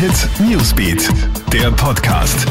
Hit Newsbeat, der Podcast.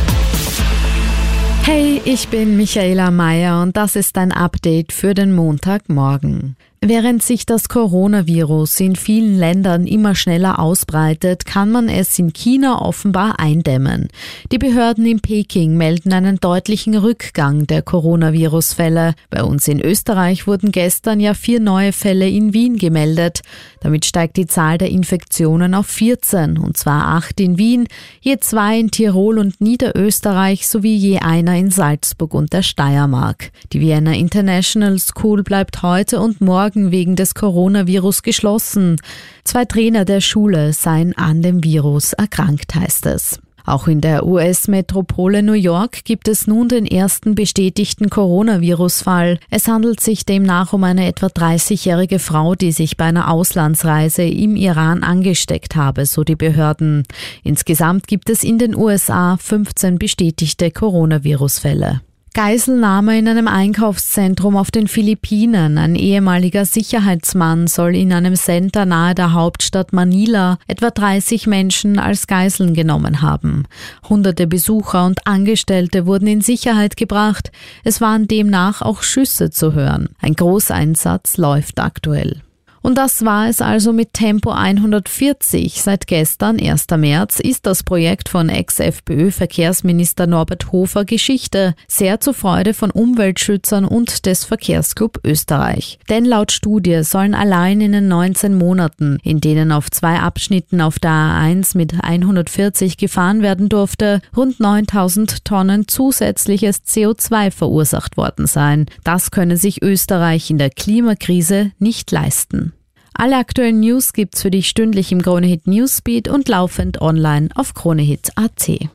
Hey, ich bin Michaela Mayer und das ist ein Update für den Montagmorgen. Während sich das Coronavirus in vielen Ländern immer schneller ausbreitet, kann man es in China offenbar eindämmen. Die Behörden in Peking melden einen deutlichen Rückgang der Coronavirus-Fälle. Bei uns in Österreich wurden gestern ja vier neue Fälle in Wien gemeldet. Damit steigt die Zahl der Infektionen auf 14, und zwar acht in Wien, je zwei in Tirol und Niederösterreich sowie je einer in Salzburg und der Steiermark. Die Vienna International School bleibt heute und morgen Morgen wegen des Coronavirus geschlossen. Zwei Trainer der Schule seien an dem Virus erkrankt, heißt es. Auch in der US-Metropole New York gibt es nun den ersten bestätigten Coronavirus-Fall. Es handelt sich demnach um eine etwa 30-jährige Frau, die sich bei einer Auslandsreise im Iran angesteckt habe, so die Behörden. Insgesamt gibt es in den USA 15 bestätigte Coronavirus-Fälle. Geiselnahme in einem Einkaufszentrum auf den Philippinen. Ein ehemaliger Sicherheitsmann soll in einem Center nahe der Hauptstadt Manila etwa 30 Menschen als Geiseln genommen haben. Hunderte Besucher und Angestellte wurden in Sicherheit gebracht. Es waren demnach auch Schüsse zu hören. Ein Großeinsatz läuft aktuell. Und das war es also mit Tempo 140. Seit gestern, 1. März, ist das Projekt von Ex-FPÖ-Verkehrsminister Norbert Hofer Geschichte, sehr zur Freude von Umweltschützern und des Verkehrsclub Österreich. Denn laut Studie sollen allein in den 19 Monaten, in denen auf zwei Abschnitten auf der A1 mit 140 gefahren werden durfte, rund 9000 Tonnen zusätzliches CO2 verursacht worden sein. Das könne sich Österreich in der Klimakrise nicht leisten. Alle aktuellen News gibt's für dich stündlich im Kronehit Newsbeat und laufend online auf kronehit.at.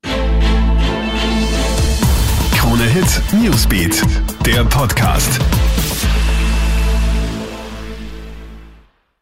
Kronehit Newsbeat, der Podcast.